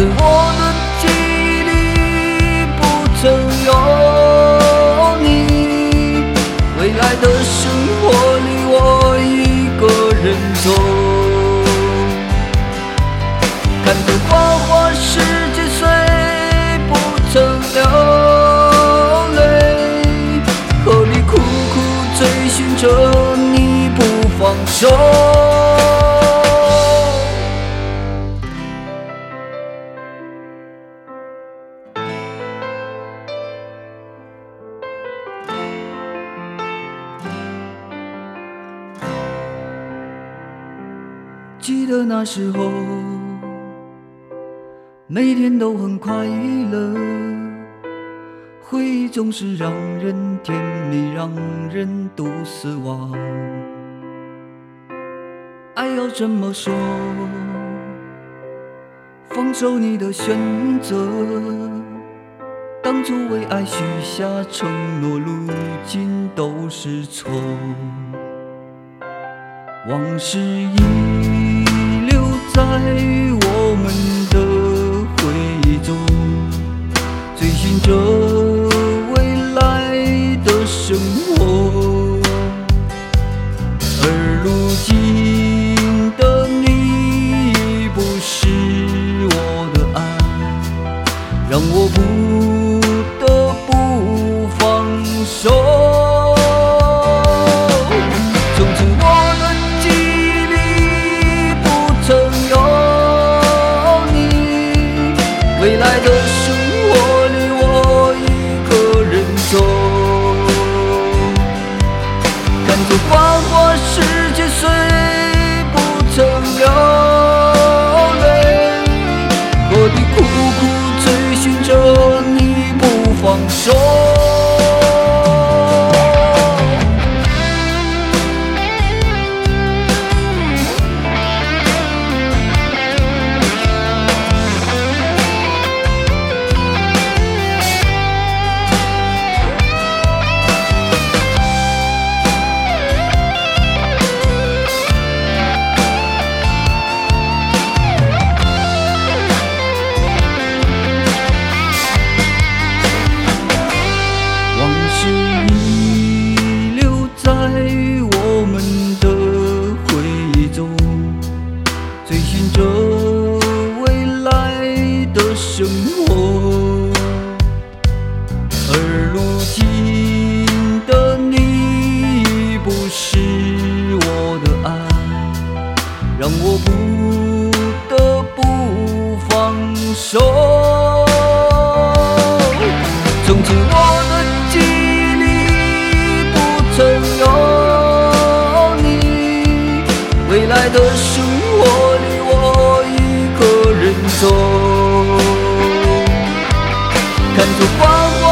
我的记忆里不曾有你，未来的生活里我一个人走，看着花花世界虽不曾流泪，何必苦苦追寻着你不放手？记得那时候，每天都很快乐，回忆总是让人甜蜜，让人独死亡。爱要怎么说？放手你的选择，当初为爱许下承诺，如今都是错。往事遗看着花花世界虽不曾流泪，何必苦苦追寻着你不放手？这未来的生活，而如今的你已不是我的爱，让我不得不放手。曾经我的记忆里不曾有你，未来的生活里。中看着光